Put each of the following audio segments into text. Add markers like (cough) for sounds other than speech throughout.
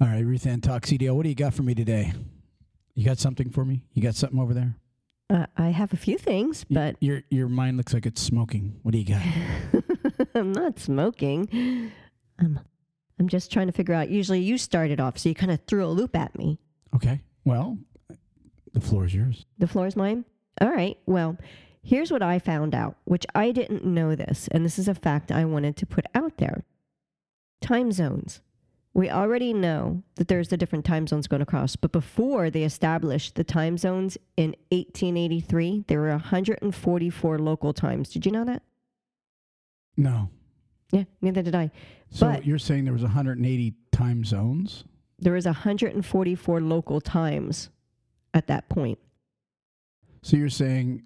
All right, Ruth Ann Talk CDL. What do you got for me today? You got something for me? You got something over there? Uh, I have a few things, Y- but your your mind looks like it's smoking. What do you got? (laughs) I'm not smoking. I'm, I'm just trying to figure out. Usually you started off, so you kind of threw a loop at me. Okay. Well, the floor is yours. The floor is mine. All right. Well, here's what I found out, which I didn't know this, and this is a fact I wanted to put out there. Time zones. We already know that there's the different time zones going across, but before they established the time zones in 1883, there were 144 local times. Did you know that? No. Yeah, neither did I. So But- you're saying there was 180 time zones? There was 144 local times at that point. So you're saying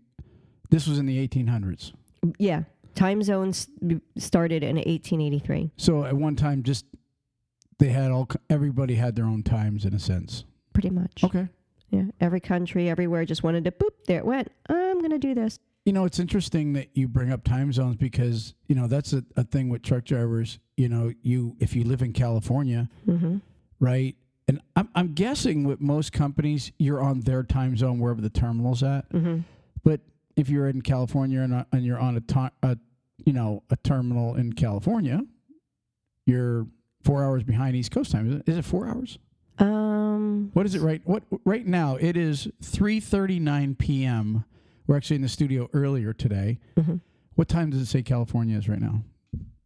this was in the 1800s. Yeah, time zones started in 1883. So at one time, just they had all everybody had their own times in a sense. Pretty much. Okay. Yeah, every country, everywhere just wanted to boop, there it went. I'm going to do this. You know, it's interesting that you bring up time zones because you know that's a, a thing with truck drivers. You know, you if you live in California, hmm right? And I'm I'm guessing with most companies, you're on their time zone wherever the terminal's at. hmm But if you're in California and, uh, and you're on a, ti- a you know a terminal in California, you're four hours behind East Coast time. Is it, is it four hours? Um, What is it right? What right now? It is three thirty nine p.m. We're actually in the studio earlier today. mhm. What time does it say California is right now?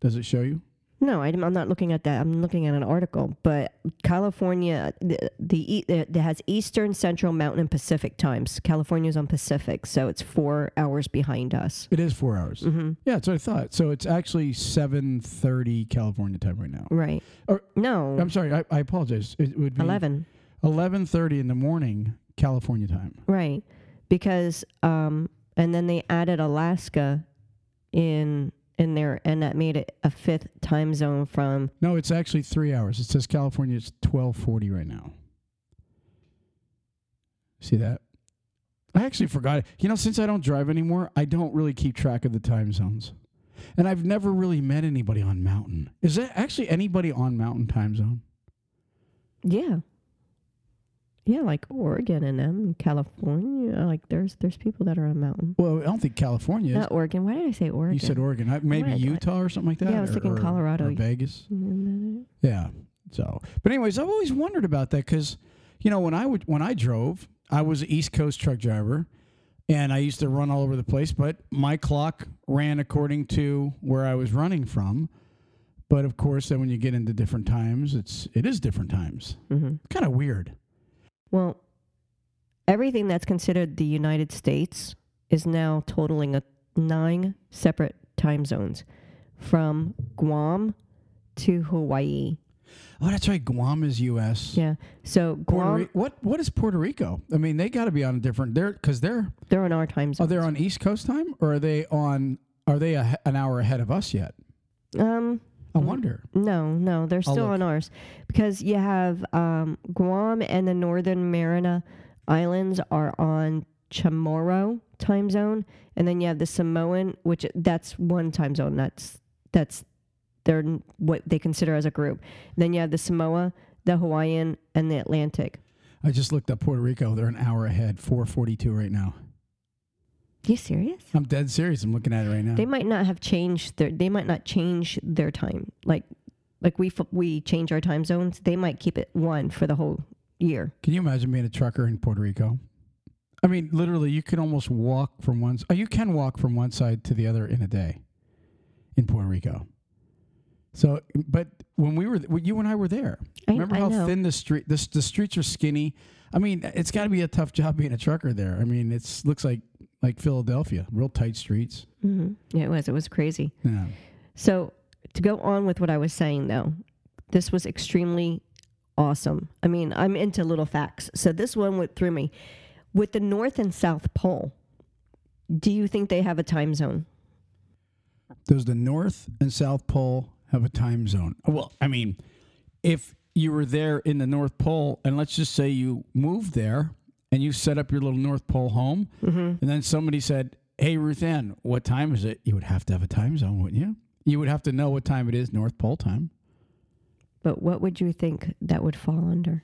Does it show you? No, I, am not looking at that. I'm looking at an article. But California, the, the e- it has Eastern, Central, Mountain, and Pacific times. California's on Pacific, so it's four hours behind us. It is four hours. hmm Yeah, that's what I thought. So it's actually seven thirty California time right now. Right. Or- no, I'm sorry, I, I apologize. It would be 11. eleven thirty in the morning California time. Right. Because, um, and then they added Alaska in in there, and that made it a fifth time zone from. No, it's actually three hours. It says California is twelve forty right now. See that? I actually forgot. It. You know, since I don't drive anymore, I don't really keep track of the time zones. And I've never really met anybody on Mountain. Is there actually anybody on Mountain time zone? Yeah. Yeah, like Oregon and them, California. Like there's there's people that are on mountain. Well, I don't think California is. Not Oregon. Why did I say Oregon? You said Oregon. I- Maybe? Utah or something like that. Yeah, I was or- thinking or- Colorado. or Vegas. Mm, Yeah. So, but anyways, I've always wondered about that because, you know, when I would when I drove, I was an East Coast truck driver, and I used to run all over the place. But my clock ran according to where I was running from. But of course, then when you get into different times, it's it is different times. mhm. Kind of weird. Well, everything that's considered the United States is now totaling a nine separate time zones, from Guam to Hawaii. Oh, that's right. Guam is U.S. Yeah. So Guam, Ri- what what is Puerto Rico? I mean, they got to be on a different. They're because they're they're on our time zone. are they on East Coast time or are they on are they a, an hour ahead of us yet? Um, I wonder. No, no, they're I'll still look. on ours because you have um, Guam and the Northern Mariana Islands are on Chamorro time zone, and then you have the Samoan, which that's one time zone. That's that's they're what they consider as a group. Then you have the Samoa, the Hawaiian, and the Atlantic. I just looked up Puerto Rico. They're an hour ahead, 442 right now. You serious? I'm dead serious. I'm looking at it right now. They might not have changed their. They might not change their time. Like like we f- we change our time zones. They might keep it one for the whole year. Can you imagine being a trucker in Puerto Rico? I mean, literally, you can almost walk from one. Oh, you can walk from one side to the other in a day in Puerto Rico. So, but when we were, when you and I were there, I, remember I how know. thin the street, the, the streets are skinny. I mean, it's got to be a tough job being a trucker there. I mean, it's looks like like Philadelphia, real tight streets. hmm Yeah, it was. It was crazy. Yeah. So to go on with what I was saying, though, this was extremely awesome. I mean, I'm into little facts, so this one went through me. With the North and South Pole, do you think they have a time zone? Does the North and South Pole have a time zone? Well, I mean, if you were there in the North Pole, and let's just say you moved there and you set up your little North Pole home, Mm-hmm. and then somebody said, Hey, Ruth Ann, what time is it? You would have to have a time zone, wouldn't you? You would have to know what time it is, North Pole time. but what would you think that would fall under?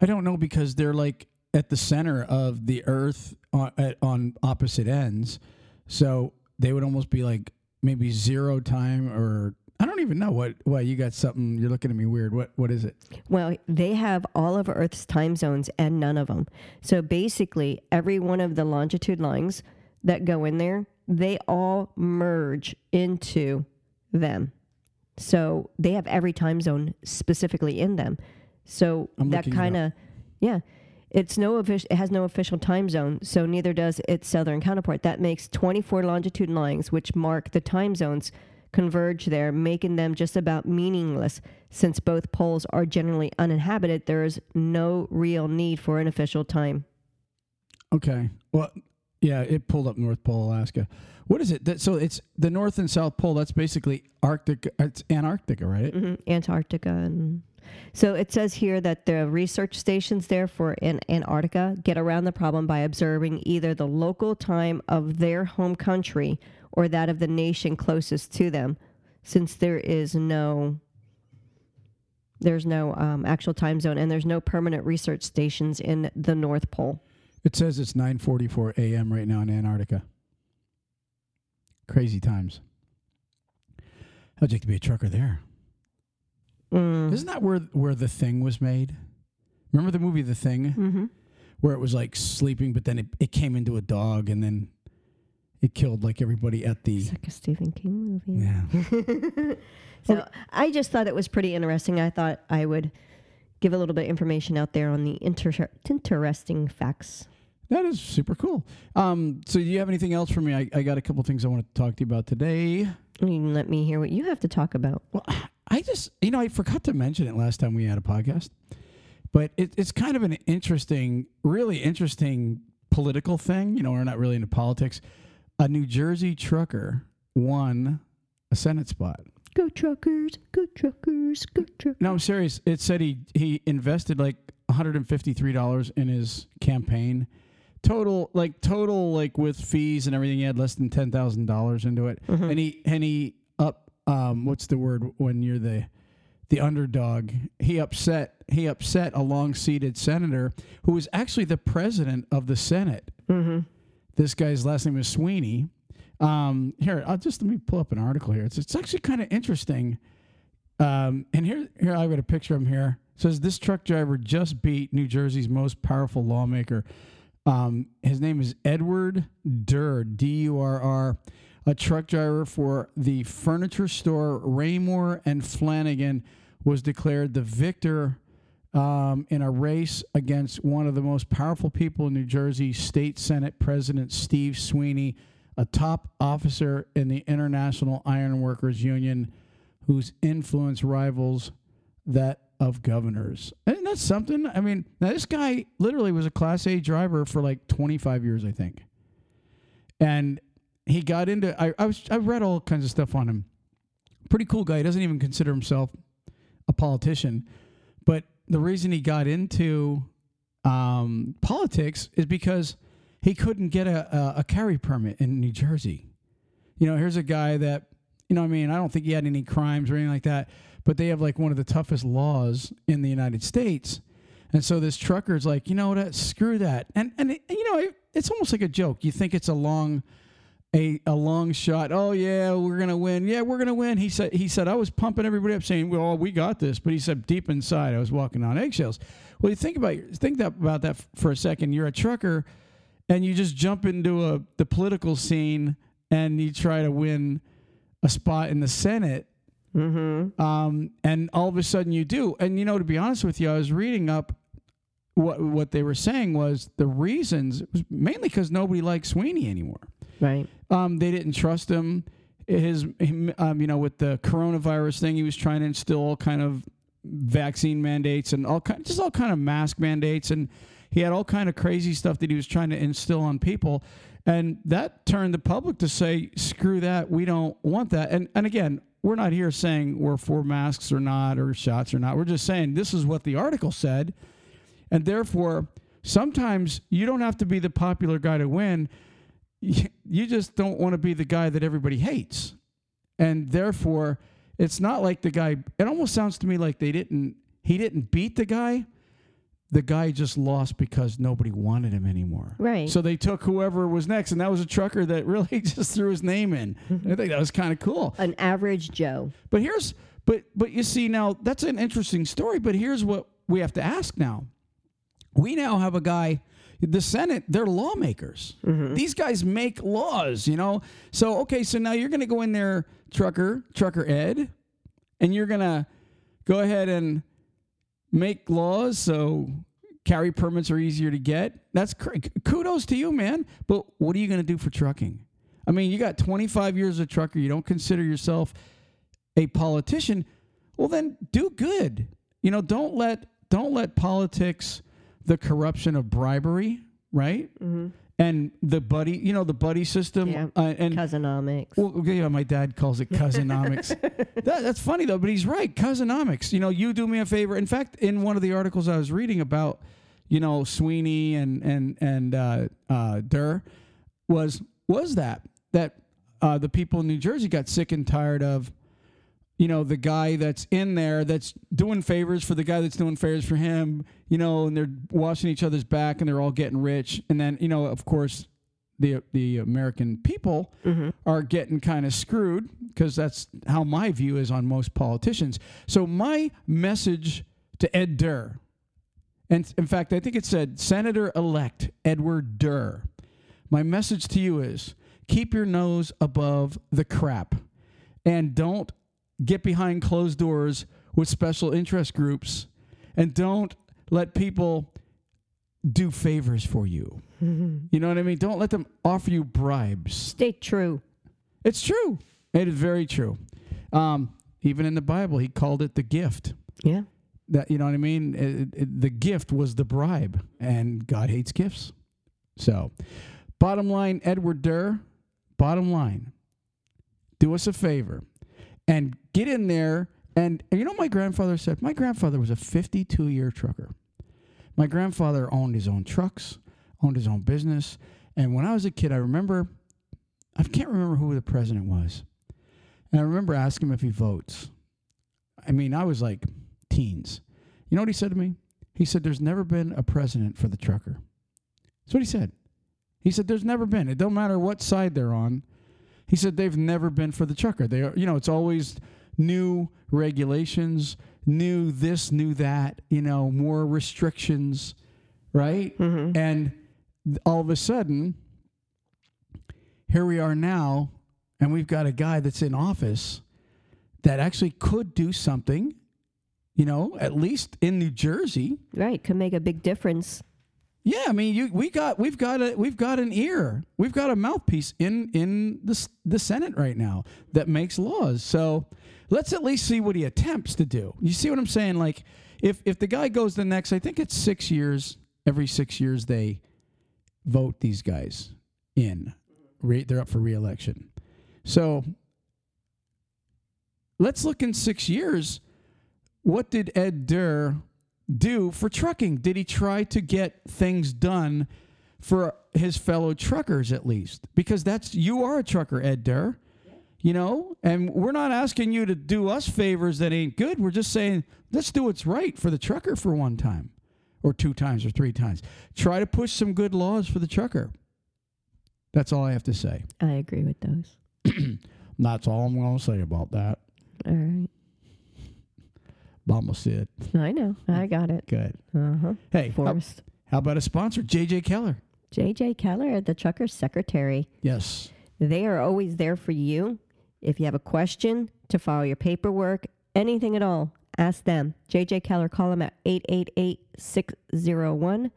I don't know because they're like at the center of the Earth on, at, on opposite ends, so they would almost be like maybe zero time or I don't even know what. What you got something? You're looking at me weird. What What is it? Well, they have all of Earth's time zones and none of them. So basically, every one of the longitude lines that go in there, they all merge into them. So they have every time zone specifically in them. So I'm that kind of, yeah, it's no official. It has no official time zone. So neither does its southern counterpart. That makes 24 longitude lines, which mark the time zones converge there, making them just about meaningless. Since both poles are generally uninhabited, there is no real need for an official time. Okay. Well, yeah, it pulled up North Pole, Alaska. What is it? That, so it's the North and South Pole. That's basically Arctic. It's Antarctica, right? hmm Antarctica. And so it says here that the research stations there for in Antarctica get around the problem by observing either the local time of their home country or that of the nation closest to them, since there is no there's no um, actual time zone and there's no permanent research stations in the North Pole. It says it's 9:44 a.m. right now in Antarctica. Crazy times. How'd you like to be a trucker there? Mm. Isn't that where where the thing was made? Remember the movie The Thing, hmm where it was like sleeping, but then it, it came into a dog, and then it killed like everybody at the. It's like a Stephen King movie. Yeah. (laughs) so I just thought it was pretty interesting. I thought I would give a little bit of information out there on the inter- interesting facts. That is super cool. Um, so, do you have anything else for me? I, I got a couple things I want to talk to you about today. You can let me hear what you have to talk about. Well, I just, you know, I forgot to mention it last time we had a podcast, but it, it's kind of an interesting, really interesting political thing. You know, we're not really into politics. A New Jersey trucker won a Senate spot. Go truckers, go truckers, go truckers. No, I'm serious. It said he he invested like 153 dollars in his campaign. Total, like total, like with fees and everything, he had less than ten thousand dollars into it, and he and he up. Um, what's the word when you're the the underdog? He upset. He upset a long seated senator who was actually the president of the Senate. Mm-hmm. This guy's last name is Sweeney. Um, here, I'll just let me pull up an article here. It's it's actually kind of interesting. Um, and here here I've got a picture of him here. It says this truck driver just beat New Jersey's most powerful lawmaker. Um, his name is Edward Durr, D U R R, a truck driver for the furniture store Raymour and Flanigan, was declared the victor um, in a race against one of the most powerful people in New Jersey, State Senate President Steve Sweeney, a top officer in the International Iron Workers Union, whose influence rivals that of governors. And that's something. I mean, now this guy literally was a Class A driver for like 25 years, I think. And he got into. I I, was, I read all kinds of stuff on him. Pretty cool guy. He doesn't even consider himself a politician, but the reason he got into um, politics is because he couldn't get a, a, carry permit in New Jersey. You know, here's a guy that, you know, I mean, I don't think he had any crimes or anything like that, but they have like one of the toughest laws in the United States. And so this trucker's like, you know what, screw that. And, and it, you know, it, it's almost like a joke. You think it's a long, a, a long shot. Oh yeah, we're gonna win. Yeah, we're gonna win. He said. He said I was pumping everybody up, saying, "Well, we got this." But he said deep inside, I was walking on eggshells. Well, you think about think that about that for a second. You're a trucker, and you just jump into a the political scene, and you try to win a spot in the Senate. Mm-hmm. Um, and all of a sudden you do. And you know, to be honest with you, I was reading up what what they were saying was the reasons was mainly because nobody liked Sweeney anymore. Right. Um, they didn't trust him. His, um, you know, with the coronavirus thing, he was trying to instill all kind of vaccine mandates and all kind, just all kind of mask mandates, and he had all kind of crazy stuff that he was trying to instill on people, and that turned the public to say, "Screw that, we don't want that." And and again, we're not here saying we're for masks or not, or shots or not. We're just saying this is what the article said, and therefore, sometimes you don't have to be the popular guy to win you just don't want to be the guy that everybody hates. And therefore, it's not like the guy. It almost sounds to me like they didn't. He didn't beat the guy. The guy just lost because nobody wanted him anymore. Right. So they took whoever was next, and that was a trucker that (laughs) really just threw his name in. Mm-hmm. I think that was kind of cool. An average Joe. But here's but but you see now that's an interesting story. But here's what we have to ask now. We now have a guy. The Senate, they're lawmakers. Mm-hmm. These guys make laws, you know. So okay, so now you're going to go in there, trucker, trucker Ed, and you're going to go ahead and make laws so carry permits are easier to get. That's cra- kudos to you, man. But what are you going to do for trucking? I mean, you got 25 years of trucker. You don't consider yourself a politician. Well, then do good. You know, don't let don't let politics, the corruption of bribery, right, and the buddy, you know, the buddy system, Yeah. uh, and Cousinomics. well, yeah, my dad calls it cousinomics. (laughs) that, that's funny though, but he's right. Cousinomics. You know, you do me a favor. In fact, in one of the articles I was reading about, you know, Sweeney and and and uh, uh, Durr, was was that that uh, the people in New Jersey got sick and tired of, you know, the guy that's in there that's doing favors for the guy that's doing favors for him. You know, and they're washing each other's back, and they're all getting rich. And then, you know, of course, the the American people mm-hmm. are getting kind of screwed because that's how my view is on most politicians. So my message to Ed Durr, and in fact, I think it said Senator elect Edward Durr. My message to you is keep your nose above the crap and don't get behind closed doors with special interest groups and don't let people do favors for you. (laughs) You know what I mean? Don't let them offer you bribes. Stay true. It's true. It is very true. Um, even in the Bible, he called it the gift. Yeah. That you know what I mean? It- it- the gift was the bribe, and God hates gifts. So, bottom line, Edward Durr. Bottom line, do us a favor and get in there. And, and you know, my grandfather said. My grandfather was a 52 year trucker. My grandfather owned his own trucks, owned his own business. And when I was a kid, I remember, I can't remember who the president was. And I remember asking him if he votes. I mean, I was like teens. You know what he said to me? He said, There's never been a president for the trucker. That's what he said. He said, There's never been. It don't matter what side they're on. He said, They've never been for the trucker. They are, you know, it's always new regulations, new this, new that, you know, more restrictions, right? Mm-hmm. And all of a sudden, here we are now, and we've got a guy that's in office that actually could do something, you know, at least in New Jersey. Right. Could make a big difference. Yeah, I mean, you we got we've got a we've got an ear, we've got a mouthpiece in in the the Senate right now that makes laws. So let's at least see what he attempts to do. You see what I'm saying? Like, if if the guy goes the next, I think it's six years. Every six years they vote these guys in. Re, they're up for reelection. So let's look in six years. What did Ed Durr do for trucking? Did he try to get things done for his fellow truckers at least? Because that's you are a trucker, Ed Durr. You know, and we're not asking you to do us favors that ain't good. We're just saying let's do what's right for the trucker for one time, or two times, or three times. Try to push some good laws for the trucker. That's all I have to say. I agree with those. (clears throat) That's all I'm going to say about that. All right. Mama said, I know. I got it. good. Uh huh. Hey, how, how about a sponsor, JJ Keller? JJ Keller, the trucker secretary. Yes. They are always there for you. If you have a question to file your paperwork, anything at all, ask them. JJ Keller, call them at 888 601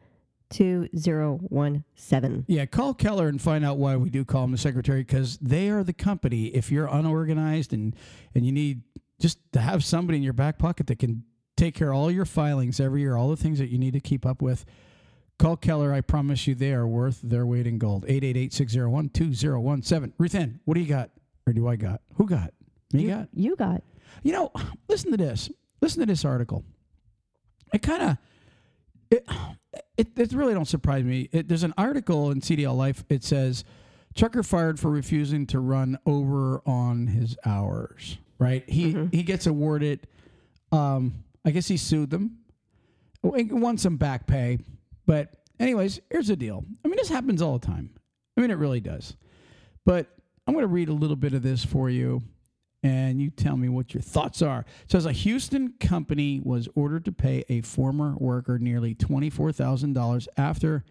2017. Yeah, call Keller and find out why we do call him the secretary because they are the company. If you're unorganized and and you need just to have somebody in your back pocket that can take care of all your filings every year, all the things that you need to keep up with, call Keller. I promise you, they are worth their weight in gold. 888-601-2017. Ruth Ann, what do you got? Or do I got? Who got? Me You, got? you got. You know, listen to this. Listen to this article. It kind of it, it it really don't surprise me. It, there's an article in CDL Life. It says trucker fired for refusing to run over on his hours. Right? He he gets awarded. Um, I guess he sued them, He won some back pay, but anyways, here's the deal. I mean, this happens all the time. I mean, it really does. But I'm going to read a little bit of this for you, and you tell me what your thoughts are. It says a Houston company was ordered to pay a former worker nearly $24,000 after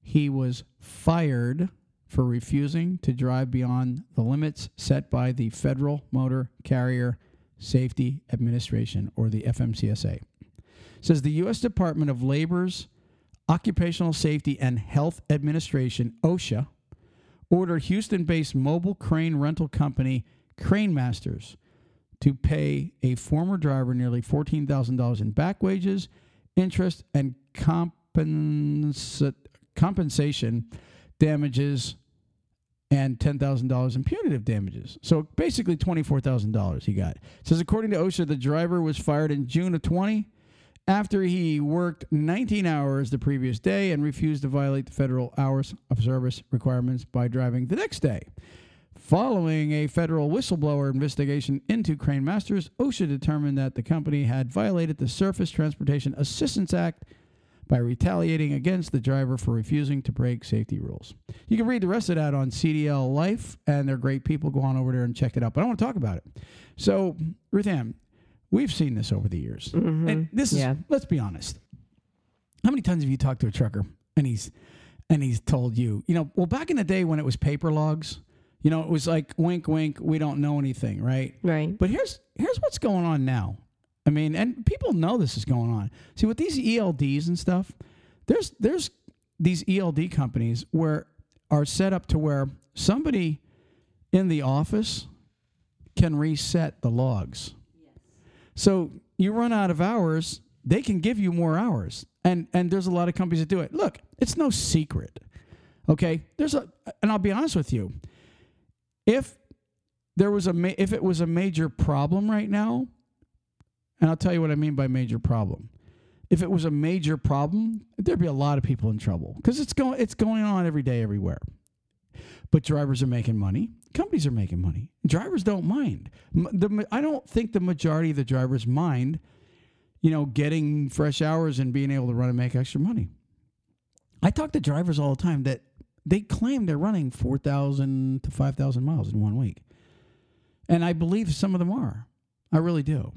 he was fired for refusing to drive beyond the limits set by the Federal Motor Carrier Safety Administration, or the FMCSA. It says the U.S. Department of Labor's Occupational Safety and Health Administration, OSHA, ordered Houston based mobile crane rental company Crane Masters to pay a former driver nearly $14,000 in back wages, interest, and compensa- compensation damages and $10,000 in punitive damages. So basically $24,000 he got. It says according to OSHA the driver was fired in June of 20 after he worked 19 hours the previous day and refused to violate the federal hours of service requirements by driving the next day. Following a federal whistleblower investigation into Crane Masters, OSHA determined that the company had violated the Surface Transportation Assistance Act by retaliating against the driver for refusing to break safety rules. You can read the rest of that on CDL Life, and they're great people. Go on over there and check it out. But I want to talk about it. So, Ruth Ann, we've seen this over the years. Mm-hmm. And this is, Yeah. let's be honest. How many times have you talked to a trucker and he's and he's told you, you know, well, back in the day when it was paper logs, you know, it was like wink, wink, we don't know anything, right? Right. But here's here's what's going on now. I mean, and people know this is going on. See, with these ELDs and stuff, there's there's these ELD companies where are set up to where somebody in the office can reset the logs. So you run out of hours, they can give you more hours. And and there's a lot of companies that do it. Look, it's no secret. Okay? There's a and I'll be honest with you. If there was a ma- if it was a major problem right now, and I'll tell you what I mean by major problem. If it was a major problem, there'd be a lot of people in trouble because it's going it's going on every day everywhere. But drivers are making money. Companies are making money. Drivers don't mind. The, I don't think the majority of the drivers mind, you know, getting fresh hours and being able to run and make extra money. I talk to drivers all the time that they claim they're running 4,000 to 5,000 miles in one week. And I believe some of them are. I really do.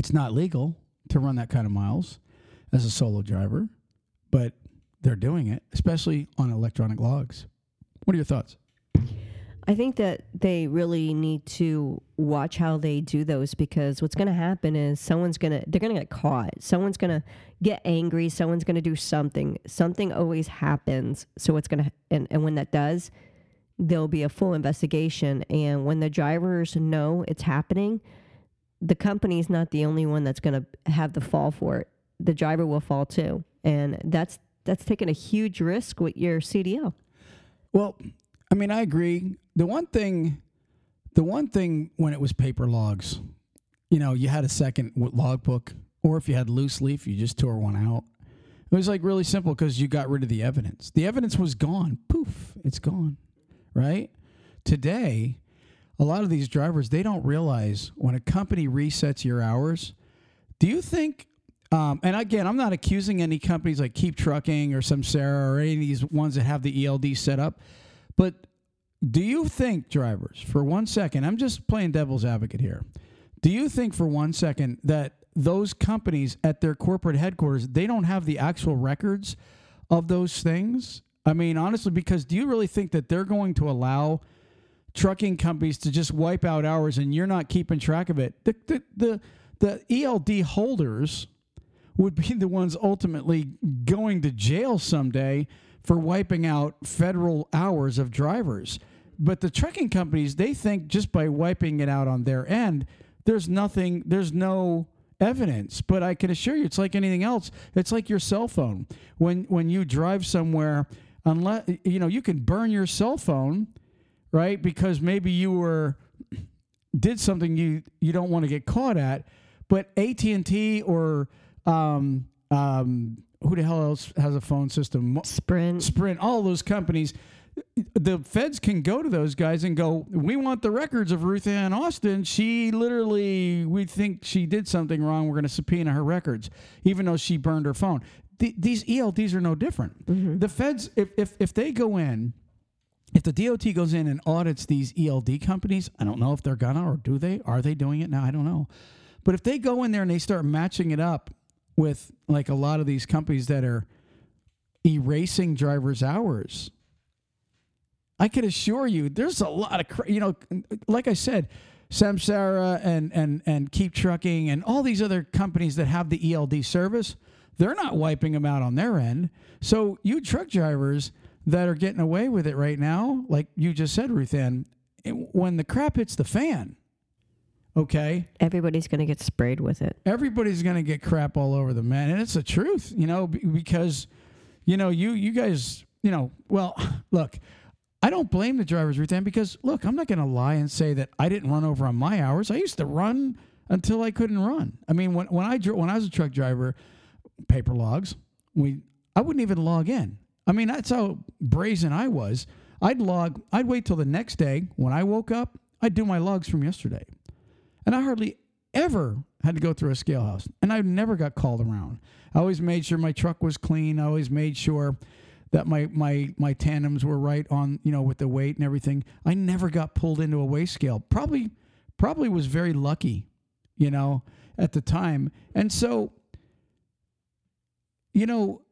It's not legal to run that kind of miles as a solo driver, but they're doing it, especially on electronic logs. What are your thoughts? I think that they really need to watch how they do those because what's going to happen is someone's going to they're going to get caught. Someone's going to get angry, someone's going to do something. Something always happens. So it's going to and and when that does, there'll be a full investigation and when the drivers know it's happening, the company's not the only one that's going to have the fall for it. The driver will fall too. And that's that's taking a huge risk with your CDL. Well, I mean, I agree. The one thing, the one thing when it was paper logs, you know, you had a second logbook, or if you had loose leaf, you just tore one out. It was like really simple because you got rid of the evidence. The evidence was gone. Poof, it's gone. Right? Today, a lot of these drivers, they don't realize when a company resets your hours. Do you think um, and again, I'm not accusing any companies like KeepTruckin or Samsara or any of these ones that have the ELD set up. But do you think, drivers, for one second, I'm just playing devil's advocate here. Do you think for one second that those companies at their corporate headquarters, they don't have the actual records of those things? I mean, honestly, because do you really think that they're going to allow trucking companies to just wipe out hours and you're not keeping track of it? The, the, the, the ELD holders would be (laughs) the ones ultimately going to jail someday for wiping out federal hours of drivers. But the trucking companies, they think just by wiping it out on their end, there's nothing, there's no evidence. But I can assure you, it's like anything else. It's like your cell phone. When when you drive somewhere, unless you know, you can burn your cell phone, right? Because maybe you were did something you you don't want to get caught at. But AT and T or um, um, who the hell else has a phone system? Sprint. Sprint, all those companies, the feds can go to those guys and go, "We want the records of Ruth Ann Austin. She literally, we think she did something wrong. We're going to subpoena her records, even though she burned her phone." The, these ELDs are no different. The feds, if, if if they go in, if the DOT goes in and audits these ELD companies, I don't know if they're gonna or do they? Are they doing it now? I don't know. But if they go in there and they start matching it up with like a lot of these companies that are erasing drivers' hours, I can assure you, there's a lot of you know, like I said, Samsara and and and KeepTruckin and all these other companies that have the ELD service, they're not wiping them out on their end. So you truck drivers that are getting away with it right now, like you just said, Ruth Ann, when the crap hits the fan, okay, Everybody's going to get sprayed with it. everybody's going to get crap all over them, man. And it's the truth, you know, because, you know, you, you guys, you know, well, (sighs) look, I don't blame the drivers, Ruth Ann, because look, I'm not going to lie and say that I didn't run over on my hours. I used to run until I couldn't run. I mean, when, when I when I was a truck driver, paper logs, we I wouldn't even log in. I mean, that's how brazen I was. I'd log. I'd wait till the next day when I woke up. I'd do my logs from yesterday, and I hardly ever had to go through a scale house, and I never got called around. I always made sure my truck was clean. I always made sure that my my my tandems were right on, you know, with the weight and everything. I never got pulled into a weigh scale. Probably probably was very lucky, you know, at the time. And so you know,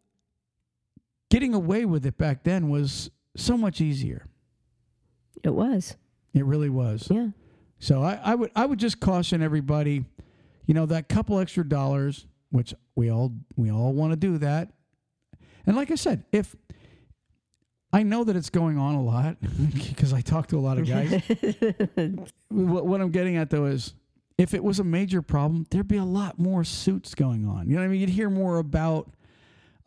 getting away with it back then was so much easier. It was. It really was. Yeah. So I, I would I would just caution everybody, you know, that couple extra dollars, which we all we all want to do that. And like I said, if I know that it's going on a lot (laughs) because I talk to a lot of guys. (laughs) what, what I'm getting at though is if it was a major problem, there'd be a lot more suits going on. You know what I mean? You'd hear more about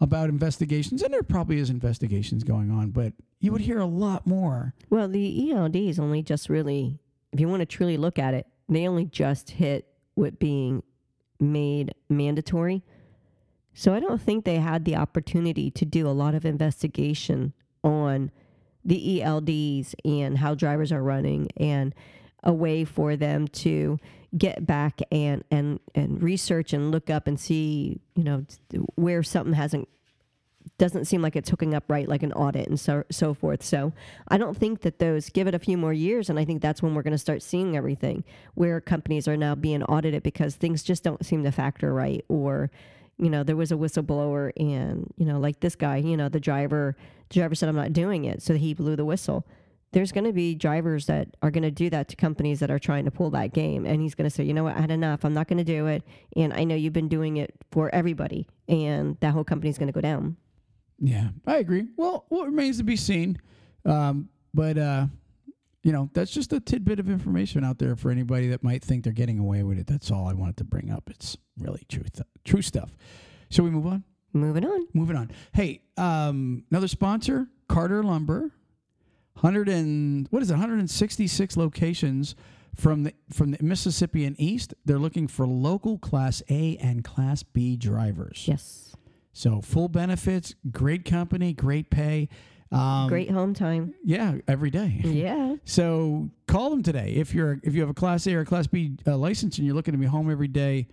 about investigations, and there probably is investigations going on, but you would hear a lot more. Well, the ELDs only just really, if you want to truly look at it, they only just hit with being made mandatory. So I don't think they had the opportunity to do a lot of investigation on the ELDs and how drivers are running and a way for them to get back and and and research and look up and see you know where something hasn't doesn't seem like it's hooking up right like an audit and so so forth. So i don't think that those give it a few more years and i think that's when we're going to start seeing everything where companies are now being audited because things just don't seem to factor right or you know there was a whistleblower and you know like this guy you know the driver the driver said i'm not doing it. So he blew the whistle there's going to be drivers that are going to do that to companies that are trying to pull that game and he's going to say you know what i had enough i'm not going to do it and i know you've been doing it for everybody and that whole company's going to go down Yeah, I agree. Well, what remains to be seen. Um, but uh, you know, that's just a tidbit of information out there for anybody that might think they're getting away with it. That's all I wanted to bring up. It's really true, th- true stuff. Shall we move on? moving on Moving on. Hey, um, another sponsor, Carter Lumber. Hundred and what is it? 166 locations from the from the Mississippi and East. They're looking for local Class A and Class B drivers. yes So full benefits, great company, great pay. Um, great home time Yeah, every day. yeah (laughs) So call them today if you're if you have a Class A or a Class B uh, license and you're looking to be home every day.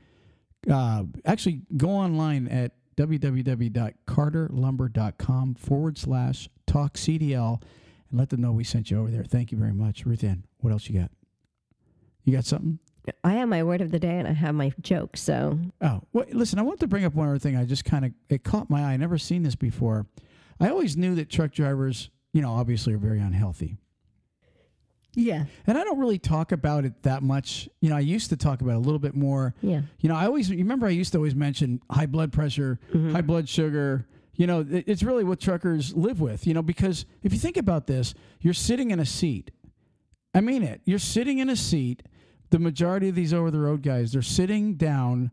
Uh, actually, go online at www.carterlumber.com forward slash talk CDL and let them know we sent you over there. Thank you very much, Ruth Ann. What else you got? You got something? i have my word of the day and i have my joke so Oh, well, listen, I want to bring up one other thing. I just kind of, it caught my eye. I never seen this before. I always knew that truck drivers, you know, obviously are very unhealthy. yeah And I don't really talk about it that much. You know, I used to talk about it a little bit more. yeah You know, I always, you remember I used to always mention high blood pressure, mm-hmm. high blood sugar. You know, it's really what truckers live with, you know, because if you think about this, you're sitting in a seat. I mean it. You're sitting in a seat. The majority of these over the road guys, they're sitting down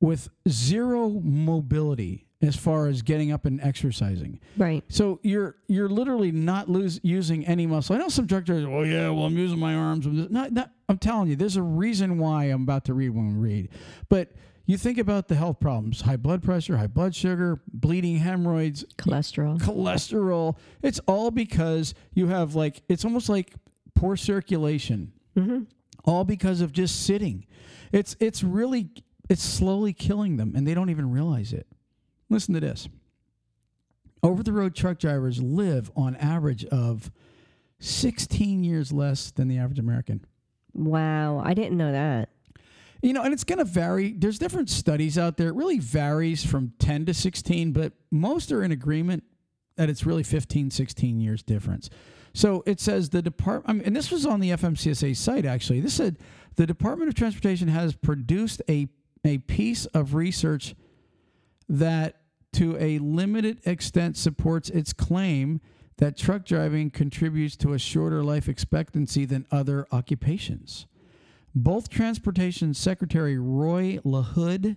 with zero mobility as far as getting up and exercising. right So you're you're literally not lose, using any muscle. I know some truck drivers. Well, yeah, well, I'm using my arms. I'm not, not, I'm telling you, there's a reason why I'm about to read when we read. But you think about the health problems: high blood pressure, high blood sugar, bleeding hemorrhoids, Cholesterol. cholesterol. It's all because you have like it's almost like poor circulation. Mm-hmm. All because of just sitting. It's it's really it's slowly killing them and they don't even realize it. Listen to this. Over the road truck drivers live on average of 16 years less than the average American. Wow, I didn't know that. You know, and it's going to vary. There's different studies out there. It really varies from 10 to 16, but most are in agreement that it's really 15, 16 years difference. So it says the department, I mean, and this was on the FMCSA site actually. This said the Department of Transportation has produced a, a piece of research that to a limited extent supports its claim that truck driving contributes to a shorter life expectancy than other occupations. Both Transportation Secretary Roy LaHood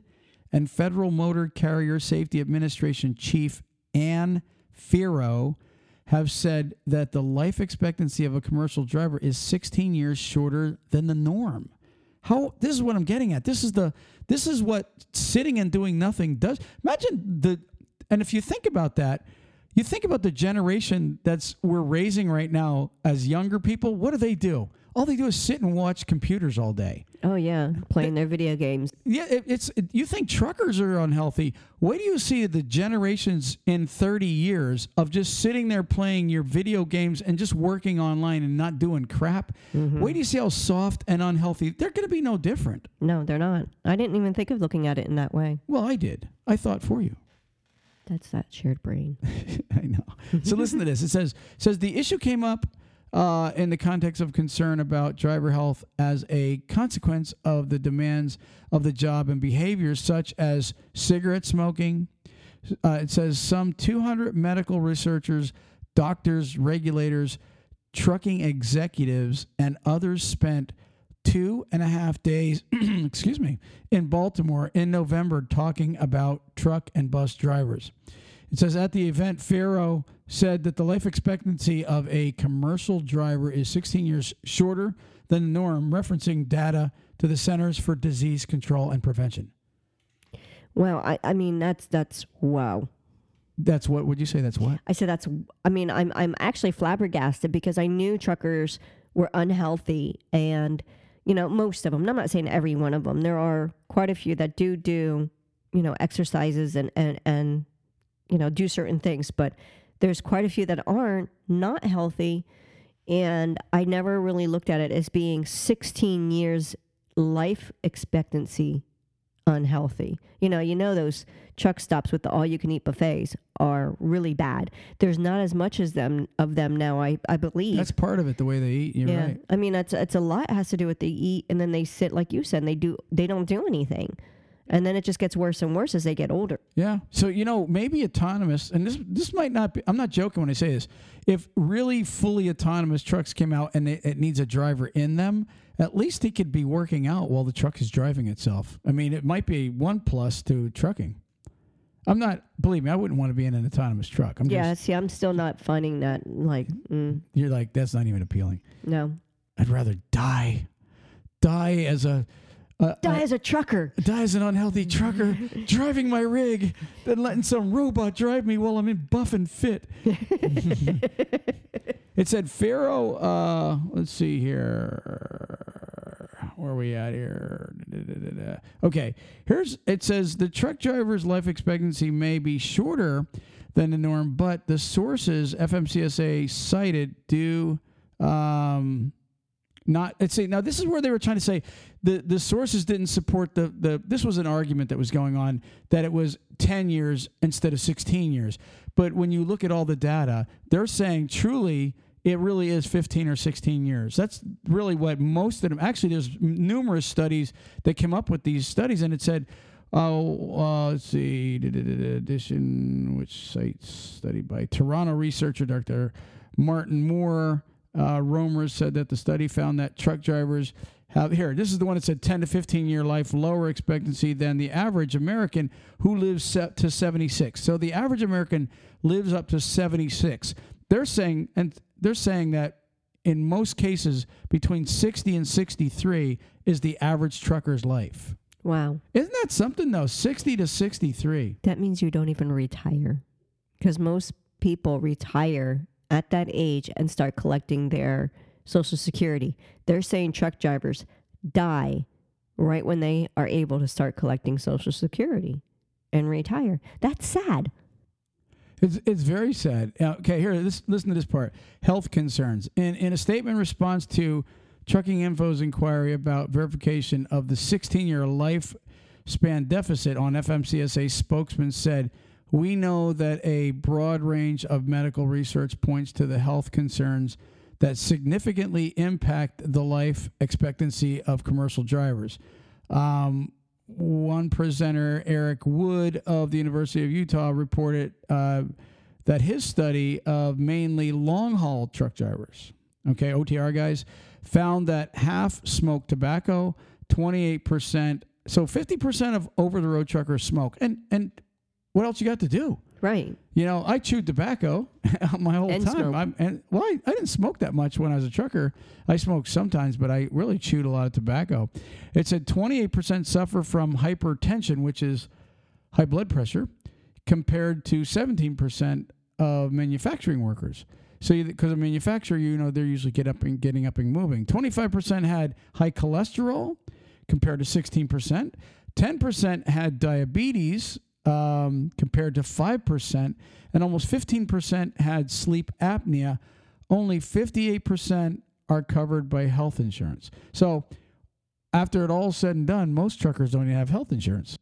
and Federal Motor Carrier Safety Administration Chief Anne Ferro have said that the life expectancy of a commercial driver is 16 years shorter than the norm. How this is what I'm getting at. This is the this is what sitting and doing nothing does. Imagine the and if you think about that, you think about the generation that's we're raising right now as younger people, what do they do? All they do is sit and watch computers all day. Oh yeah, playing their video games. Yeah, it, it's it, you think truckers are unhealthy. Wait do you see the generations in 30 years of just sitting there playing your video games and just working online and not doing crap? Mm-hmm. Wait do you see how soft and unhealthy they're going to be no different. No, they're not. I didn't even think of looking at it in that way. Well, I did. I thought for you. That's that shared brain. (laughs) I know. So listen to this. It says says the issue came up uh, in the context of concern about driver health as a consequence of the demands of the job and behaviors such as cigarette smoking. Uh, it says some 200 medical researchers, doctors, regulators, trucking executives, and others spent two and a half days, (clears throat) excuse me, in Baltimore in November talking about truck and bus drivers. It says at the event, Ferro said that the life expectancy of a commercial driver is 16 years shorter than the norm, referencing data to the Centers for Disease Control and Prevention. Well, I, I mean that's that's wow. That's what would you say? That's what? I said that's I mean I'm I'm actually flabbergasted because I knew truckers were unhealthy and you know most of them. I'm not saying every one of them. There are quite a few that do do you know exercises and and and you know do certain things, but there's quite a few that aren't not healthy and I never really looked at it as being 16 years life expectancy unhealthy. You know, you know those truck stops with the all you can eat buffets are really bad. There's not as much as them of them now, I, I believe. That's part of it. The way they eat. You're yeah. right. I mean it's it's a lot has to do with they eat and then they sit like you said, and they do they don't do anything. And then it just gets worse and worse as they get older. Yeah. So you know, maybe autonomous, and this this might not be. I'm not joking when I say this. If really fully autonomous trucks came out and it, it needs a driver in them, at least he could be working out while the truck is driving itself. I mean, it might be one plus to trucking. I'm not. Believe me, I wouldn't want to be in an autonomous truck. I'm Yeah, just. see, I'm still not finding that like mm, You're like that's not even appealing. no. I'd rather die, die as a. a- Die a- as a trucker. die as an unhealthy trucker (laughs) driving my rig then letting some robot drive me while I'm in buff and fit. (laughs) it said Ferro, uh, let's see here. Where are we at here? Okay, here's it says the truck driver's life expectancy may be shorter than the norm, but the sources FMCSA cited do um, not let's see now this is where they were trying to say the the sources didn't support the the this was an argument that was going on that it was 10 years instead of 16 years but when you look at all the data they're saying truly it really is 15 or 16 years that's really what most of them actually there's numerous studies that came up with these studies and it said Oh, uh, let's see. Edition, which site studied by Toronto researcher Dr. Martin Moore. Uh, Romer said that the study found that truck drivers have here. This is the one that said 10 to 15 year life lower expectancy than the average American who lives to 76. So the average American lives up to 76. They're saying, and they're saying that in most cases between 60 and 63 is the average trucker's life. Wow. Isn't that something though? 60 to 63. That means you don't even retire. Because most people retire at that age and start collecting their Social Security. They're saying truck drivers die right when they are able to start collecting Social Security and retire. That's sad. It's it's very sad. Okay, here, this, listen to this part. Health concerns. In in a statement in response to Trucking Info's inquiry about verification of the 16-year lifespan deficit on FMCSA, spokesman said, "We know that a broad range of medical research points to the health concerns that significantly impact the life expectancy of commercial drivers." Um, one presenter, Eric Wood of the University of Utah, reported uh, that his study of mainly long haul truck drivers, okay, OTR guys, found that half smoked tobacco, 28%, so 50% of over the road truckers smoke. And, and what else you got to do? Right. You know, I chewed tobacco (laughs) my whole And time. I'm, and well, I, I didn't smoke that much when I was a trucker. I smoked sometimes, but I really chewed a lot of tobacco. It said 28% suffer from hypertension, which is high blood pressure, compared to 17% of manufacturing workers. So, because a manufacturer, you know, they're usually get up and getting up and moving. 25% had high cholesterol, compared to 16%. 10% had diabetes, um, compared to 5%. And almost 15% had sleep apnea. Only 58% are covered by health insurance. So, after it all said and done, most truckers don't even have health insurance.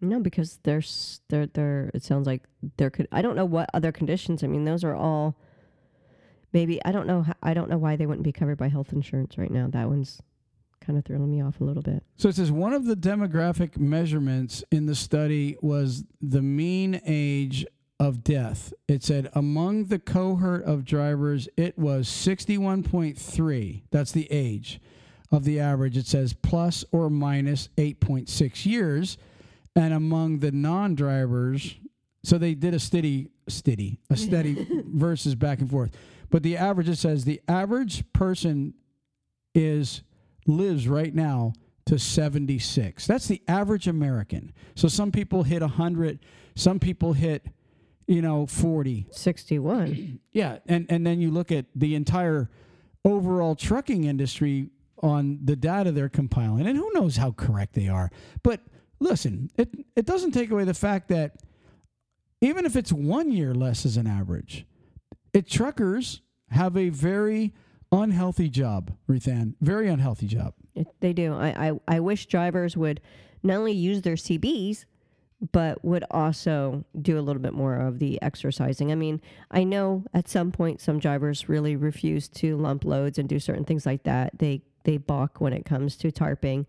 No, because there's there there it sounds like there could I don't know what other conditions. I mean, those are all maybe I don't know I don't know why they wouldn't be covered by health insurance right now. That one's kind of throwing me off a little bit. So it says one of the demographic measurements in the study was the mean age of death. It said among the cohort of drivers, it was 61.3. That's the age of the average. It says plus or minus 8.6 years. And among the non drivers, so they did a steady, steady, a steady (laughs) versus back and forth. But the average, it says the average person is lives right now to 76. That's the average American. So some people hit 100, some people hit, you know, 40. 61. (clears throat) Yeah, and and then you look at the entire overall trucking industry on the data they're compiling, and who knows how correct they are. But listen, it it doesn't take away the fact that even if it's one year less as an average, it truckers have a very unhealthy job, Ruth Ann. Very unhealthy job. It, they do. I, I I wish drivers would not only use their CBs but would also do a little bit more of the exercising. I mean, I know at some point some drivers really refuse to lump loads and do certain things like that. They they balk when it comes to tarping.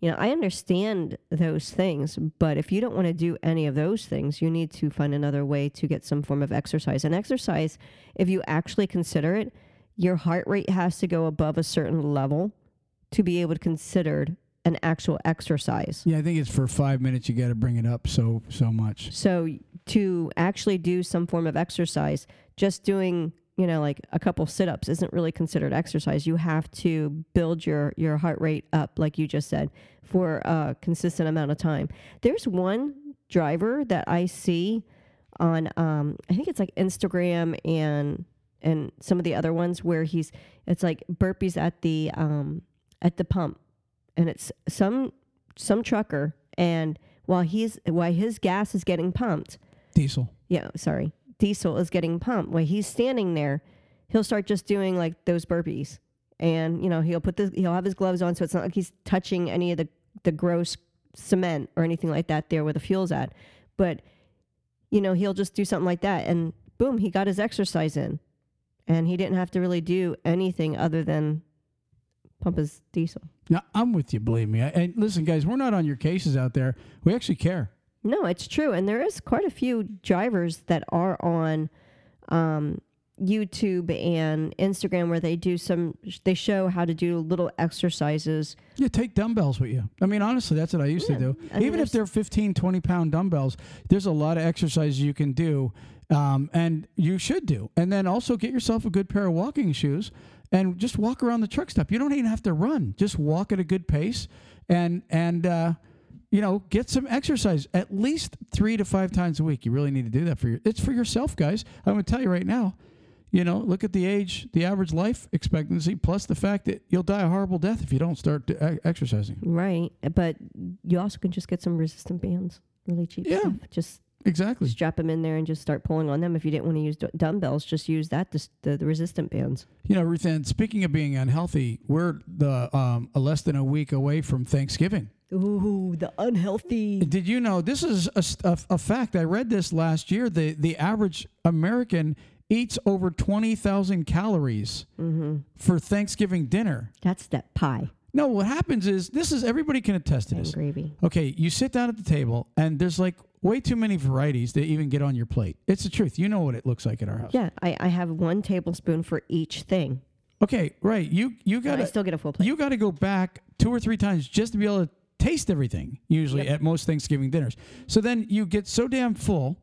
You know, I understand those things, but if you don't want to do any of those things, you need to find another way to get some form of exercise. And exercise, if you actually consider it, your heart rate has to go above a certain level to be able to consider an actual exercise. Yeah, I think it's for five minutes. You got to bring it up so so much. So to actually do some form of exercise, just doing you know like a couple sit-ups isn't really considered exercise. You have to build your your heart rate up, like you just said, for a consistent amount of time. There's one driver that I see on um, I think it's like Instagram and and some of the other ones where he's it's like burpees at the um, at the pump. And it's some some trucker and while he's while his gas is getting pumped Diesel. yeah sorry diesel is getting pumped. While he's standing there he'll start just doing like those burpees. And you know he'll put the he'll have his gloves on so it's not like he's touching any of the the gross cement or anything like that there where the fuel's at. But you know he'll just do something like that and boom he got his exercise in and he didn't have to really do anything other than pump his diesel Now, I'm with you, believe me. I- And listen, guys, we're not on your cases out there. We actually care. No, it's true, and there is quite a few drivers that are on um, YouTube and Instagram where they do some. They show how to do little exercises. Yeah, take dumbbells with you. I mean, honestly, that's what I used Yeah, to do. I mean, Even if they're 15, 20 pound dumbbells, there's a lot of exercises you can do. Um, and you should do. And then also get yourself a good pair of walking shoes and just walk around the truck stop. You don't even have to run. Just walk at a good pace and and uh, you know, get some exercise at least three to five times a week. You really need to do that for your. It's for yourself, guys. I'm going to tell you right now. You know, look at the age, the average life expectancy, plus the fact that you'll die a horrible death if you don't start exercising. Right. But you also can just get some resistant bands, really cheap Yeah. stuff. Just Exactly. Just strap them in there and just start pulling on them. If you didn't want to use d- dumbbells, just use that, to, s- the, the resistant bands. You know, Ruth Ann, speaking of being unhealthy, we're the um, less than a week away from Thanksgiving. Ooh, the unhealthy. Did you know this is a, a, a fact? I read this last year. The the average American eats over twenty thousand calories Mm-hmm. for Thanksgiving dinner. That's that pie No, what happens is this is everybody can attest to and this. gravy. Okay, you sit down at the table and there's like way too many varieties to even get on your plate. It's the truth. You know what it looks like at our house. Yeah, I, I have one tablespoon for each thing. Okay, right. You you got I to still get a full plate. you got to go back two or three times just to be able to taste everything usually Yep. at most thanksgiving dinners so then you get so damn full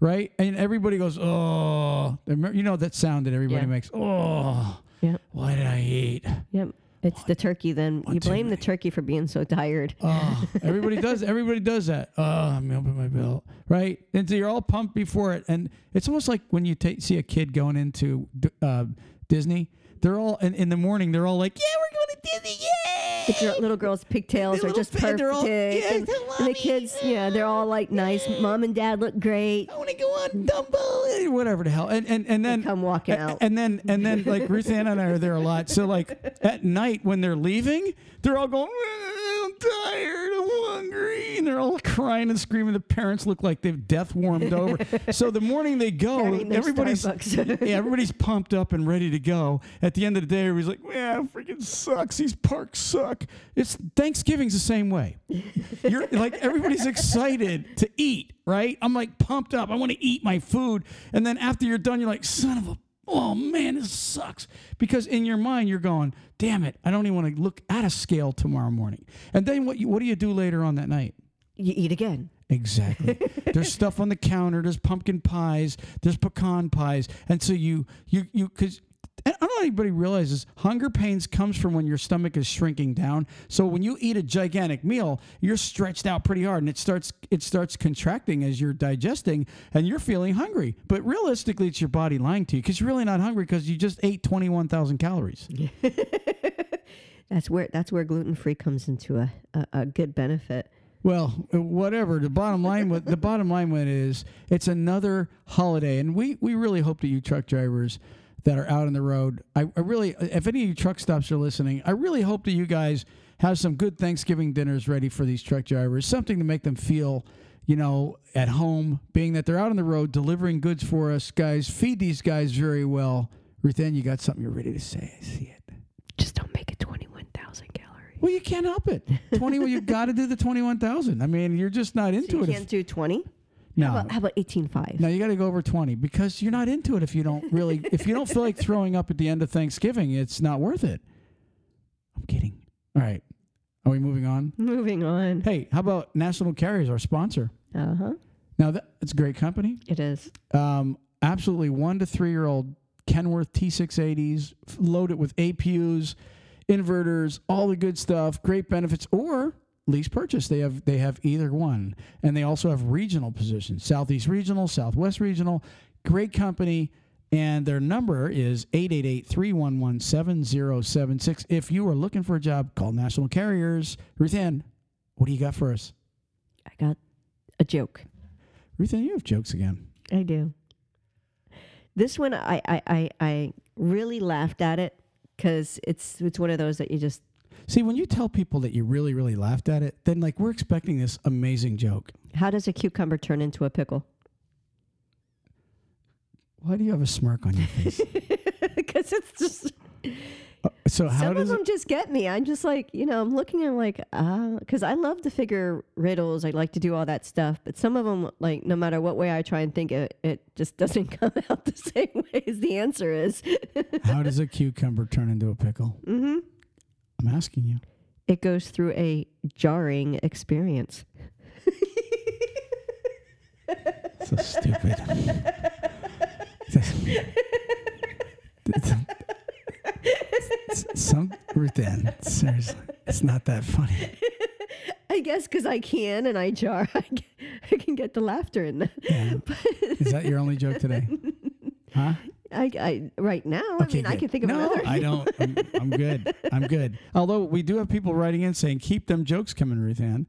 right and everybody goes oh you know that sound that everybody Yeah. makes oh Yep. why did i eat Yep. It's the turkey then. You too blame the many. turkey for being so tired. oh everybody does everybody does that oh i'm gonna open my belt right and so you're all pumped before it and it's almost like when you ta- see a kid going into uh, disney they're all in, in the morning they're all like yeah we're going disney yeah The girl, little girls' pigtails Their are just perfect. all- yeah, and, and the kids, yeah, they're all like nice. Mom and dad look great. I want to go on Dumbo, eh, whatever the hell, and and and then come walking out. and then and then like Ruth Ann and I are there a lot. So like at night when they're leaving, they're all going, "Eh, "I'm tired, I'm hungry," and they're all crying and screaming. The parents look like they've death warmed over. so the morning they go, everybody's yeah, everybody's pumped up and ready to go. At the end of the day, everybody's like, "Yeah, freaking sucks. These parks suck." It's Thanksgiving's the same way. You're like everybody's excited to eat, right? I'm like pumped up. I want to eat my food, and then after you're done, you're like, "Son of a." Oh man, this sucks. Because in your mind you're going, "Damn it, I don't even want to look at a scale tomorrow morning." And then what you, what do you do later on that night? You eat again. Exactly. there's stuff on the counter. There's pumpkin pies. There's pecan pies, and so you you you because. I don't know if anybody realizes hunger pains comes from when your stomach is shrinking down. So when you eat a gigantic meal, you're stretched out pretty hard, and it starts it starts contracting as you're digesting, and you're feeling hungry. But realistically, it's your body lying to you because you're really not hungry because you just ate twenty one thousand calories. (laughs) That's where that's where gluten free comes into a, a, a good benefit. Well, uh, whatever. The bottom line, with the bottom line with it is, it's another holiday, and we we really hope that you truck drivers that are out on the road. I, I really, if any of you truck stops are listening, I really hope that you guys have some good Thanksgiving dinners ready for these truck drivers. Something to make them feel, you know, at home. Being that they're out on the road delivering goods for us, guys. Feed these guys very well. Ruth Ann, you got something you're ready to say? I see it. Just don't make it twenty one thousand calories. Well, you can't help it. Twenty. well, you got to do the twenty-one thousand. I mean, you're just not (laughs) into So you it. if- can't do twenty. No, How about, how about? No, you got to go over 20 because you're not into it if you don't really, if you don't feel like throwing up at the end of Thanksgiving, it's not worth it. I'm kidding. All right. Are we moving on? Moving on. Hey, how about National Carriers, our sponsor? Uh huh. Now, that, it's a great company. It is. Um, absolutely one to three year old Kenworth T680s, f- loaded with APUs, inverters, all the good stuff, great benefits, or lease purchase. They have they have either one, and they also have regional positions: Southeast Regional, Southwest Regional. Great company. And their number is 888-311-7076. If you are looking for a job, call National Carriers. Ruth Ann, what do you got for us? I got a joke. Ruth Ann, you have jokes again. I do. This one, I I I, I really laughed at it because it's it's one of those that you just See, when you tell people that you really, really laughed at it, then like we're expecting this amazing joke. how does a cucumber turn into a pickle? Why do you have a smirk on your face? (laughs) Because it's just Uh, so how some of them just get me. I'm just like you know I'm looking at 'em like ah because I love to figure riddles. I like to do all that stuff, but some of them like no matter what way I try and think it, it just (laughs) doesn't come out the (laughs) same way as the answer is. How does a cucumber turn into a pickle? Mm hmm I'm asking you. It goes through a jarring experience. So stupid. Some Ruth Ann, seriously, it's not that funny. I guess because I can and I jar, (laughs) I can, I can get the laughter in that. Yeah. (laughs) Is that your only joke today? (laughs) Huh? I, I right now, I mean, I can think of no, another. I don't. I'm, I'm good. I'm good. (laughs) Although we do have people writing in saying, keep them jokes coming, Ruth Ann.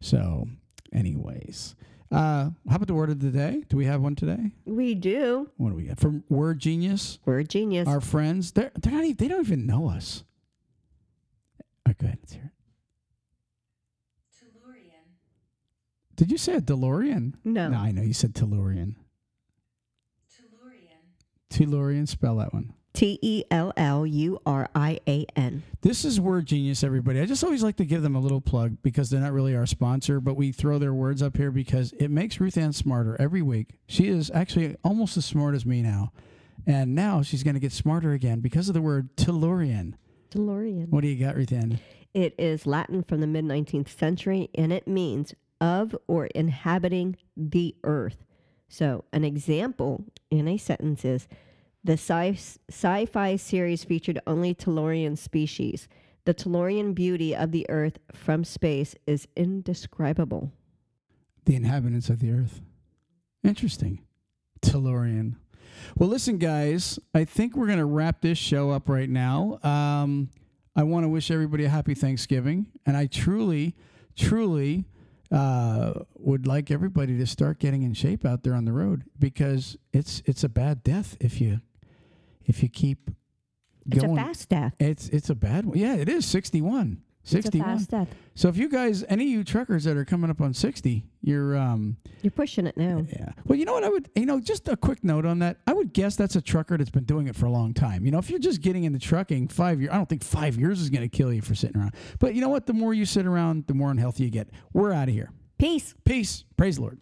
So, anyways, uh, how about the word of the day? Do we have one today? We do. What do we get From Word Genius, We're genius. our friends. They're, they're not even, they don't even know us. All right, go ahead. Let's hear it. Tellurian. Did you say a DeLorean? no. No, I know you said Tellurian. Tellurian. Tellurian, spell that one. T E L L U R I A N. This is Word Genius, everybody. I just always like to give them a little plug because they're not really our sponsor, but we throw their words up here because it makes Ruth Ann smarter every week. She is actually almost as smart as me now. And now she's going to get smarter again because of the word Tellurian. Tellurian. What do you got, Ruth Ann? It is Latin from the mid 19th century and it means of or inhabiting the earth. So, an example in a sentence is the sci fi series featured only Tellurian species. The Tellurian beauty of the earth from space is indescribable. The inhabitants of the earth. Interesting. Tellurian. Well, listen, guys, I think we're going to wrap this show up right now. Um, I want to wish everybody a happy Thanksgiving. And I truly, truly uh, would like everybody to start getting in shape out there on the road because it's it's a bad death if you if you keep It's going. a fast death. It's it's a bad one. Yeah, it is 61. It's a 61. fast death. So if you guys, any of you truckers that are coming up on 60, you're um, You're pushing it now. yeah. Well, you know what I would, you know, just a quick note on that. I would guess that's a trucker that's been doing it for a long time. You know, if you're just getting into trucking, five years, I don't think five years is going to kill you for sitting around. But you know what? The more you sit around, the more unhealthy you get. We're out of here. Peace. Peace. Praise the Lord.